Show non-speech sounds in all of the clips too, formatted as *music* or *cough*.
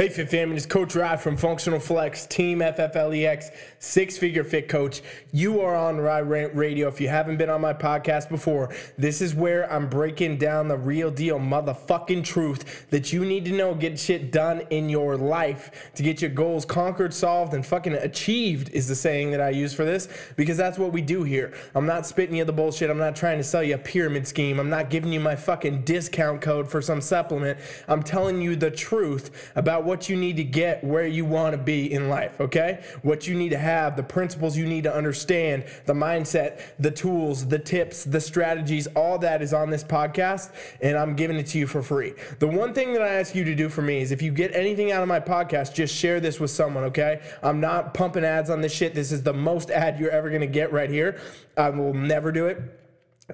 Hey, Fit Family, it's Coach Rod from Functional Flex, Team FFLEX, Six Figure Fit Coach. You are on Rye Rant Radio. If you haven't been on my podcast before, this is where I'm breaking down the real deal, motherfucking truth that you need to know, get shit done in your life to get your goals conquered, solved, and fucking achieved, is the saying that I use for this because that's what we do here. I'm not spitting you the bullshit. I'm not trying to sell you a pyramid scheme. I'm not giving you my fucking discount code for some supplement. I'm telling you the truth about what you need to get where you want to be in life, okay? What you need to have, the principles you need to understand, the mindset, the tools, the tips, the strategies, all that is on this podcast, and I'm giving it to you for free. The one thing that I ask you to do for me is if you get anything out of my podcast, just share this with someone, okay? I'm not pumping ads on this shit. This is the most ad you're ever gonna get right here. I will never do it.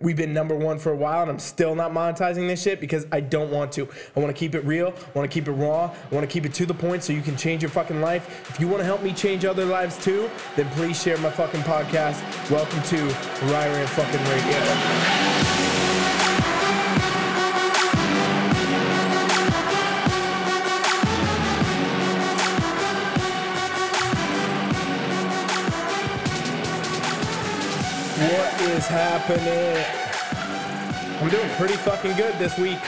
We've been number one for a while, and I'm still not monetizing this shit because I don't want to. I want to keep it real. I want to keep it raw. I want to keep it to the point so you can change your fucking life. If you want to help me change other lives too, then please share my fucking podcast. Welcome to Ryan fucking Radio. Is happening? I'm doing pretty fucking good this week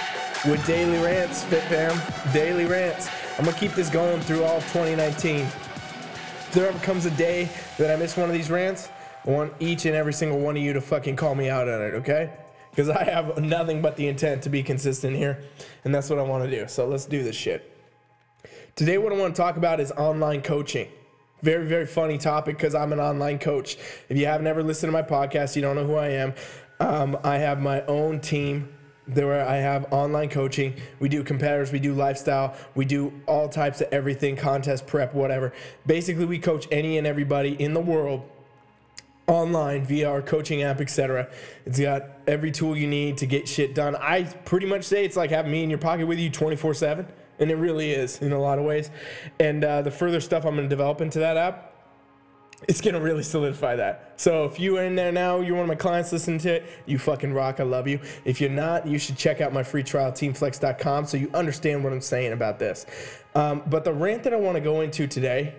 with daily rants, Fit Fam. Daily rants. I'm gonna keep this going through all of 2019. If there ever comes a day that I miss one of these rants, I want each and every single one of you to fucking call me out on it, okay? Because I have nothing but the intent to be consistent here, and that's what I want to do. So let's do this shit. Today, what I want to talk about is online coaching. Very, very funny topic because I'm an online coach. If you haven't ever listened to my podcast, you don't know who I am. Um, I have my own team where I have online coaching. We do competitors, we do lifestyle, we do all types of everything, contest prep, whatever. Basically, we coach any and everybody in the world online via our coaching app, etc. It's got every tool you need to get shit done. I pretty much say it's like having me in your pocket with you 24 7. And it really is in a lot of ways. And uh, the further stuff I'm going to develop into that app, it's going to really solidify that. So if you're in there now, you're one of my clients listening to it, you fucking rock. I love you. If you're not, you should check out my free trial, teamflex.com, so you understand what I'm saying about this. Um, but the rant that I want to go into today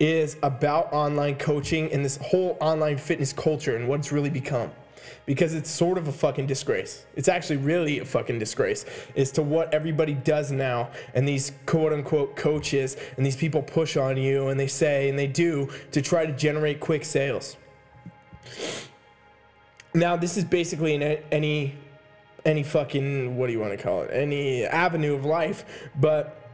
is about online coaching and this whole online fitness culture and what it's really become because it's sort of a fucking disgrace. It's actually really a fucking disgrace as to what everybody does now. And these quote unquote coaches and these people push on you and they say and they do to try to generate quick sales. Now, this is basically in any any fucking what do you want to call it? Any avenue of life, but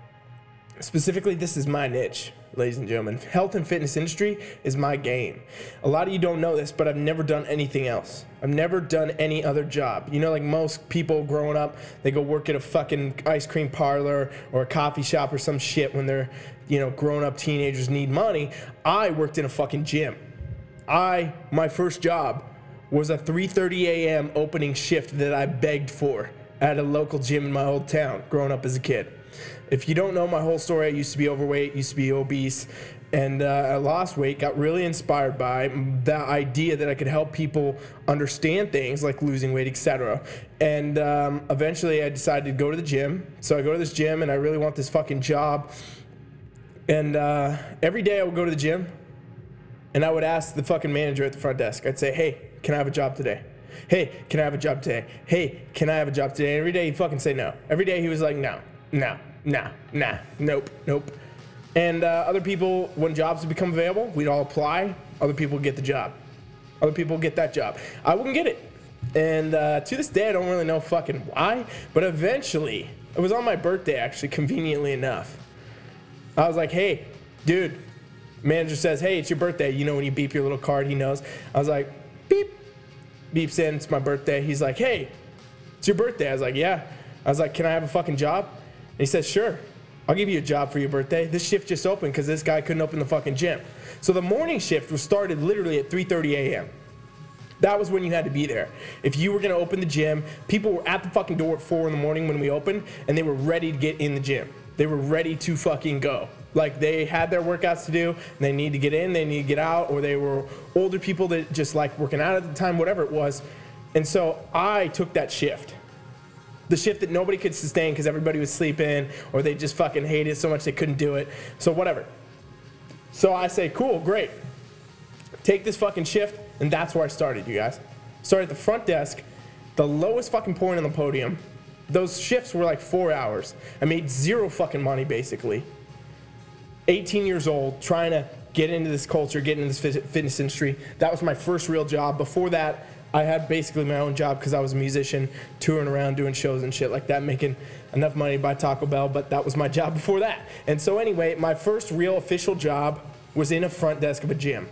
specifically this is my niche ladies and gentlemen. Health and fitness industry is my game. A lot of you don't know this, but I've never done anything else. I've never done any other job. You know, like most people growing up, they go work at a fucking ice cream parlor or a coffee shop or some shit when they're, you know, grown up teenagers need money. I worked in a fucking gym. I, my first job was a 3:30 a.m. opening shift that I begged for at a local gym in my old town growing up as a kid. If you don't know my whole story, I used to be overweight, used to be obese, and uh, I lost weight. Got really inspired by the idea that I could help people understand things like losing weight, etc. And um, eventually, I decided to go to the gym. So I go to this gym, and I really want this fucking job. And uh, every day I would go to the gym, and I would ask the fucking manager at the front desk. I'd say, "Hey, can I have a job today?" Hey, can I have a job today? Hey, can I have a job today? Every day he'd fucking say no. Every day he was like, no, no, nah, nah, nope, nope. And uh, other people, when jobs become available, we'd all apply. Other people get the job. Other people get that job. I wouldn't get it. And uh, to this day, I don't really know fucking why. But eventually, it was on my birthday, actually, conveniently enough. I was like, hey, dude, manager says, hey, it's your birthday. You know, when you beep your little card, he knows. I was like, beep, beeps in, it's my birthday. He's like, hey, it's your birthday. I was like, yeah. I was like, can I have a fucking job? He says, sure. I'll give you a job for your birthday. This shift just opened because this guy couldn't open the fucking gym. So the morning shift was started literally at 3:30 a.m. That was when you had to be there. If you were gonna open the gym, people were at the fucking door at four in the morning when we opened, and they were ready to get in the gym. They were ready to fucking go. Like they had their workouts to do, they need to get in, they need to get out, or they were older people that just like working out at the time, whatever it was. And so I took that shift The shift that nobody could sustain because everybody was sleeping or they just fucking hated so much they couldn't do it. So whatever. So I say, cool, great. Take this fucking shift, and that's where I started, you guys. Started at the front desk, the lowest fucking point on the podium. Those shifts were like four hours. I made zero fucking money basically. 18 years old, trying to get into this culture, get into this fitness industry. That was my first real job. Before that, I had basically my own job because I was a musician, touring around doing shows and shit like that, making enough money to buy Taco Bell, but that was my job *laughs* before that. And so, anyway, my first real official job was in a front desk of a gym.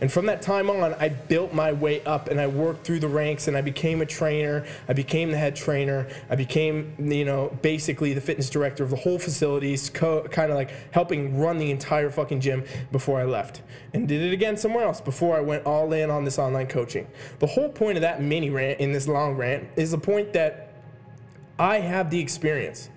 And from that time on, I built my way up and I worked through the ranks and I became a trainer. I became the head trainer. I became, you know, basically the fitness director of the whole facilities, co- kind of like helping run the entire fucking gym before I left. And did it again somewhere else before I went all in on this online coaching. The whole point of that mini rant in this long rant is the point that I have the experience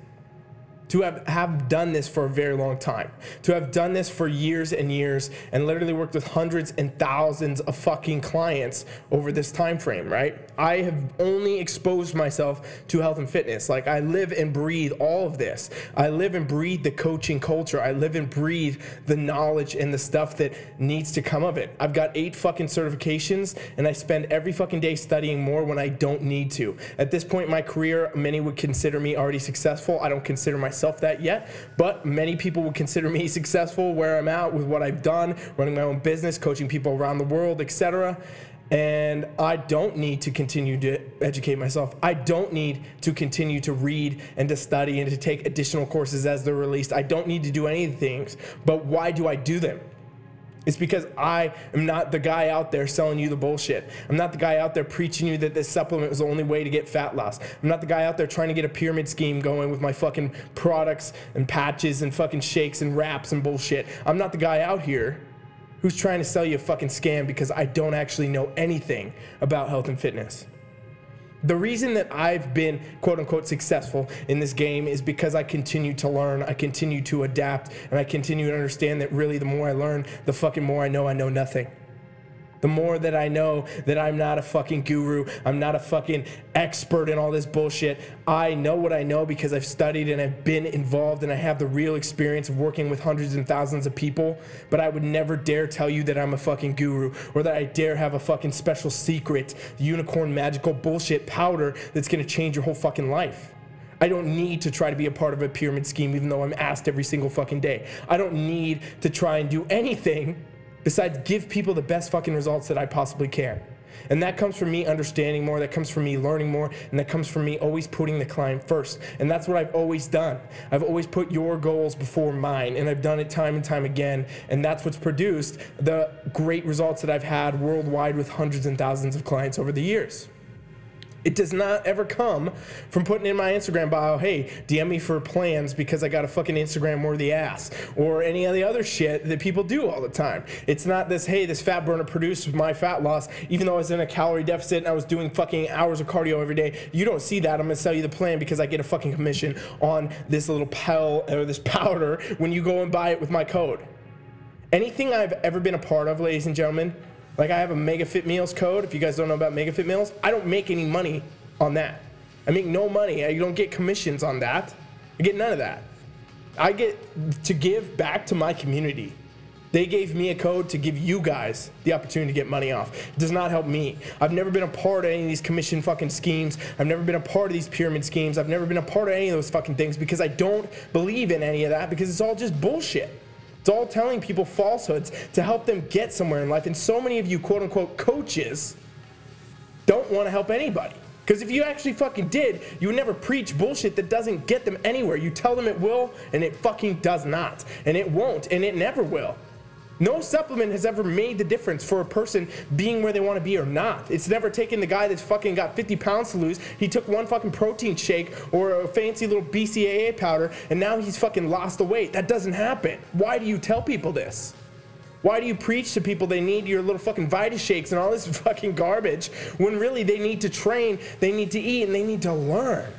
to have, have done this for a very long time, to have done this for years and years and literally worked with hundreds and thousands of fucking clients over this time frame, right? I have only exposed myself to health and fitness. Like I live and breathe all of this. I live and breathe the coaching culture. I live and breathe the knowledge and the stuff that needs to come of it. I've got eight fucking certifications and I spend every fucking day studying more when I don't need to. At this point in my career, many would consider me already successful. I don't consider myself myself that yet, but many people would consider me *laughs* successful where I'm at with what I've done, running my own business, coaching people around the world, etc. And I don't need to continue to educate myself. I don't need to continue to read and to study and to take additional courses as they're released. I don't need to do any of the things. But why do I do them? It's because I am not the guy out there selling you the bullshit. I'm not the guy out there preaching you that this supplement was the only way to get fat loss. I'm not the guy out there trying to get a pyramid scheme going with my fucking products and patches and fucking shakes and wraps and bullshit. I'm not the guy out here who's trying to sell you a fucking scam because I don't actually know anything about health and fitness. The reason that I've been quote unquote successful in this game is because I continue to learn, I continue to adapt, and I continue to understand that really the more I learn, the fucking more I know I know nothing. The more that I know that I'm not a fucking guru, I'm not a fucking expert in all this bullshit. I know what I know because I've studied and I've been involved and I have the real experience of working with hundreds and thousands of people. But I would never dare tell you that I'm a fucking guru or that I dare have a fucking special secret, unicorn magical bullshit powder that's gonna change your whole fucking life. I don't need to try to be a part of a pyramid scheme, even though I'm asked every single fucking day. I don't need to try and do anything besides give people the best fucking results that I possibly can. And that comes from me understanding more, that comes from me learning more, and that comes from me always putting the client first. And that's what I've always done. I've always put your goals before mine, and I've done it time and time again. And that's what's produced the great results that I've had worldwide with hundreds and thousands of clients over the years. It does not ever come from putting in my Instagram bio, hey, DM me for plans because I got a fucking Instagram worthy ass, or any of the other shit that people do all the time. It's not this, hey, this fat burner produced my fat loss, even though I was in a calorie deficit and I was doing fucking hours of cardio every day. You don't see that. I'm gonna sell you the plan because I get a fucking commission on this little pill or this powder when you go and buy it with my code. Anything I've ever been a part of, ladies and gentlemen, like I have a Mega Fit Meals code. If you guys don't know about Mega Fit Meals, I don't make any money on that. I make no money. I don't get commissions on that. I get none of that. I get to give back to my community. They gave me a code to give you guys the opportunity to get money off. It does not help me. I've never been a part of any of these commission fucking schemes. I've never been a part of these pyramid schemes. I've never been a part of any of those fucking things because I don't believe in any of that because it's all just bullshit. It's all telling people falsehoods to help them get somewhere in life. And so many of you, quote unquote, coaches don't want to help anybody. Because if you actually fucking did, you would never preach bullshit that doesn't get them anywhere. You tell them it will, and it fucking does not. And it won't, and it never will. No supplement has ever made the difference for a person being where they want to be or not. It's never taken the guy that's fucking got 50 pounds to lose. He took one fucking protein shake or a fancy little BCAA powder and now he's fucking lost the weight. That doesn't happen. Why do you tell people this? Why do you preach to people they need your little fucking Vita shakes and all this *laughs* fucking garbage when really they need to train, they need to eat, and they need to learn?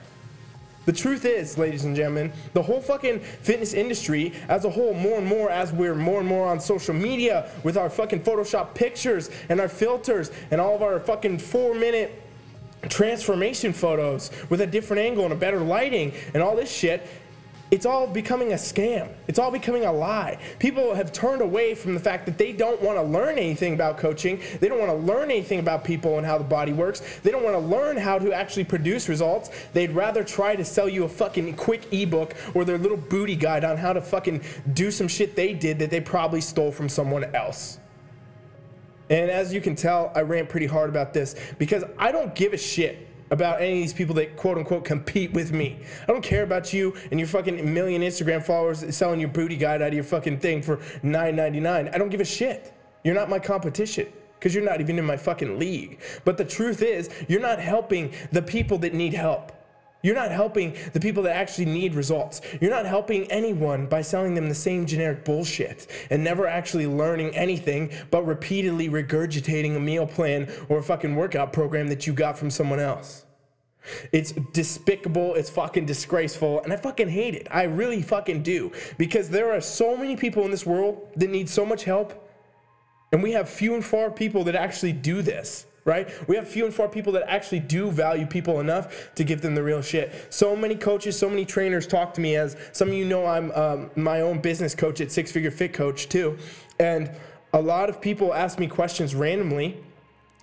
The truth is, ladies and gentlemen, the whole fucking fitness industry as a whole, more and more as we're more and more on social media with our fucking Photoshop pictures and our filters and all of our fucking four minute transformation photos with a different angle and a better lighting and all this shit. It's all becoming a scam. It's all becoming a lie. People have turned away from the fact that they don't want to learn anything about coaching. They don't want to learn anything about people and how the body works. They don't want to learn how to actually produce results. They'd rather try to sell you a fucking quick ebook or their little booty guide on how to fucking do some shit they did that they probably stole from someone else. And as you can tell, I rant pretty hard about this because I don't give a shit about any of these people that quote unquote compete with me. I don't care about you and your fucking million Instagram followers selling your booty guide out of your fucking thing for $9.99. I don't give a shit. You're not my competition because you're not even in my fucking league. But the truth is, you're not helping the people that need help. You're not helping the people that actually need results. You're not helping anyone by selling them the same generic bullshit and never actually learning anything but repeatedly regurgitating a meal plan or a fucking workout program that you got from someone else. It's despicable, it's fucking disgraceful, and I fucking hate it. I really fucking do. Because there are so many people in this world that need so much help, and we have few and far people that actually do this right? We have few and far people that actually do value people enough to give them the real shit. So many coaches, so many trainers talk to me as some of you know I'm um, my own business coach at Six Figure Fit Coach too. And a lot of people ask me questions randomly,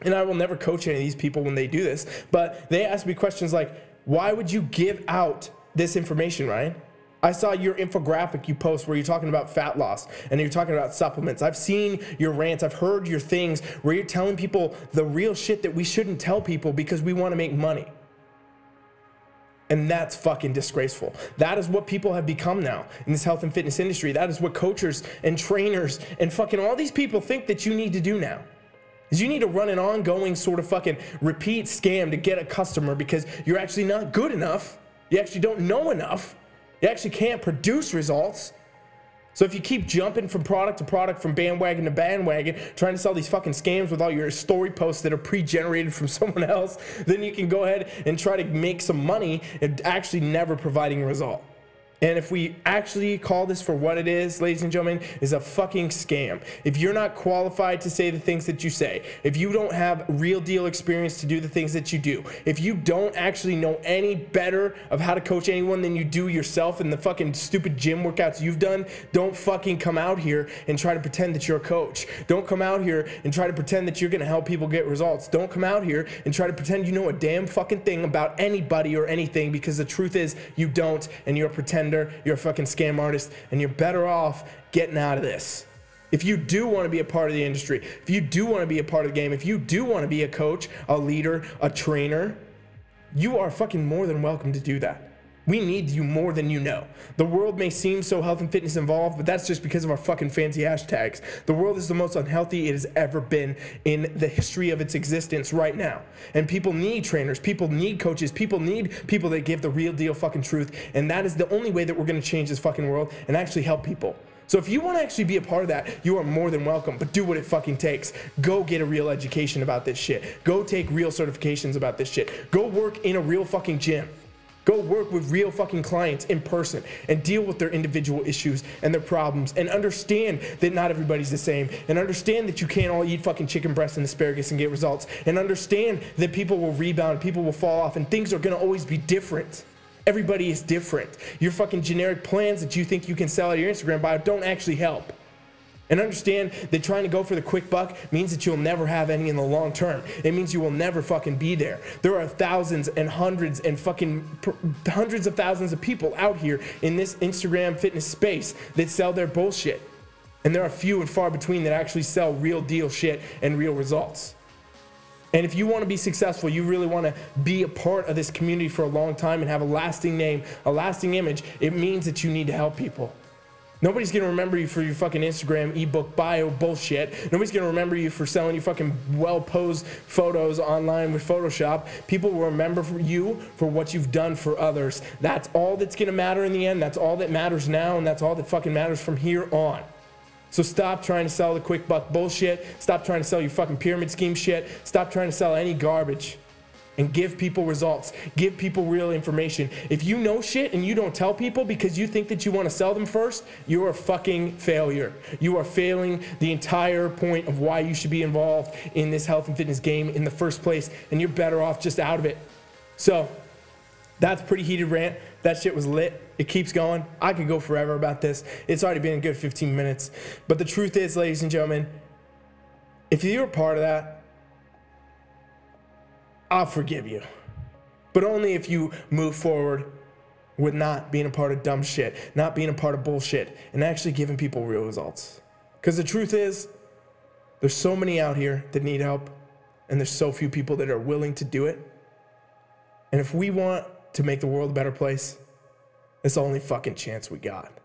and I will never coach any of these people when they do this, but they ask me questions like, why would you give out this information, Ryan? I saw your infographic you post where you're talking about fat loss and you're talking about supplements. I've seen your rants, I've heard your things where you're telling people the real shit that we shouldn't tell people because we want to make money. And that's fucking disgraceful. That is what people have become now in this health and fitness industry. That is what coaches and trainers and fucking all these people think that you need to do now. Is you need to run an ongoing sort of fucking repeat scam to get a customer because you're actually not good enough. You actually don't know enough you actually can't produce results. So if you keep jumping from product to product, from bandwagon to bandwagon, trying to sell these fucking scams with all your story posts that are pre-generated from *laughs* someone else, then you can go ahead and try to make some money and actually never providing a result. And if we actually call this for what it is, ladies and gentlemen, is a fucking scam. If you're not qualified to say the things that you say, if you don't have real deal experience to do the things that you do, if you don't actually know any better of how to coach anyone than you do yourself in the fucking stupid gym workouts you've done, don't fucking come out here and try to pretend that you're a coach. Don't come out here and try to pretend that you're gonna help people get results. Don't come out here and try to pretend you know a damn fucking thing about anybody or anything because the truth is you don't and you're a pretender you're a fucking scam artist, and you're better off getting out of this. If you do want to be a part of the industry, if you do want to be a part of the game, if you do want to be a coach, a leader, a trainer, you are fucking more than welcome to do that. We need you more than you know. The world may seem so health and fitness involved, but that's just because of our fucking fancy hashtags. The world is the most unhealthy it has ever been in the history of its existence right now. And people need trainers, people need coaches, people need people that give the real deal fucking truth. And that is the only way that we're gonna change this fucking world and actually help people. So if you want to actually be a part of that, you are more than welcome. But do what it fucking takes. Go get a real education about this shit. Go take real certifications about this shit. Go work in a real fucking gym. Go work with real fucking clients in person and deal with their individual issues and their problems and understand that not everybody's the same and understand that you can't all eat fucking chicken breast and asparagus and get results and understand that people will rebound, people will fall off, and things are gonna always be different. Everybody is different. Your fucking generic plans that you think you can sell at your Instagram bio don't actually help. And understand that trying to go for the quick buck means that you'll never have any in the long term. It means you will never fucking be there. There are thousands and hundreds and fucking hundreds of thousands of people out here in this Instagram fitness space that sell their bullshit. And there are few and far between that actually sell real deal shit and real results. And if you want to be successful, you really want to be a part of this community for a long time and have a lasting name, a lasting image, it means that you need to help people. Nobody's gonna remember you for your fucking Instagram ebook bio bullshit. Nobody's gonna remember you for selling you fucking well posed photos online with Photoshop. People will remember for you for what you've done for others. That's all that's gonna matter in the end. That's all that matters now, and that's all that fucking matters from here on. So stop trying to sell the quick buck bullshit. Stop trying to sell your fucking pyramid scheme shit. Stop trying to sell any garbage and give people results, give people real information. If you know shit and you don't tell people because you think that you want to sell them first, you're a fucking failure. You are failing the entire point of why you should be involved in this health and fitness game in the first place, and you're better off just out of it. So, that's pretty heated rant. That shit was lit. It keeps going. I could go forever about this. It's already been a good 15 minutes. But the truth is, ladies and gentlemen, if you're a part of that, I'll forgive you. But only if you move forward with not being a part of dumb shit, not being a part of bullshit, and actually giving people real results. Because the truth is, there's so many out here that need help, and there's so few people that are willing to do it. And if we want to make the world a better place, it's the only fucking chance we got.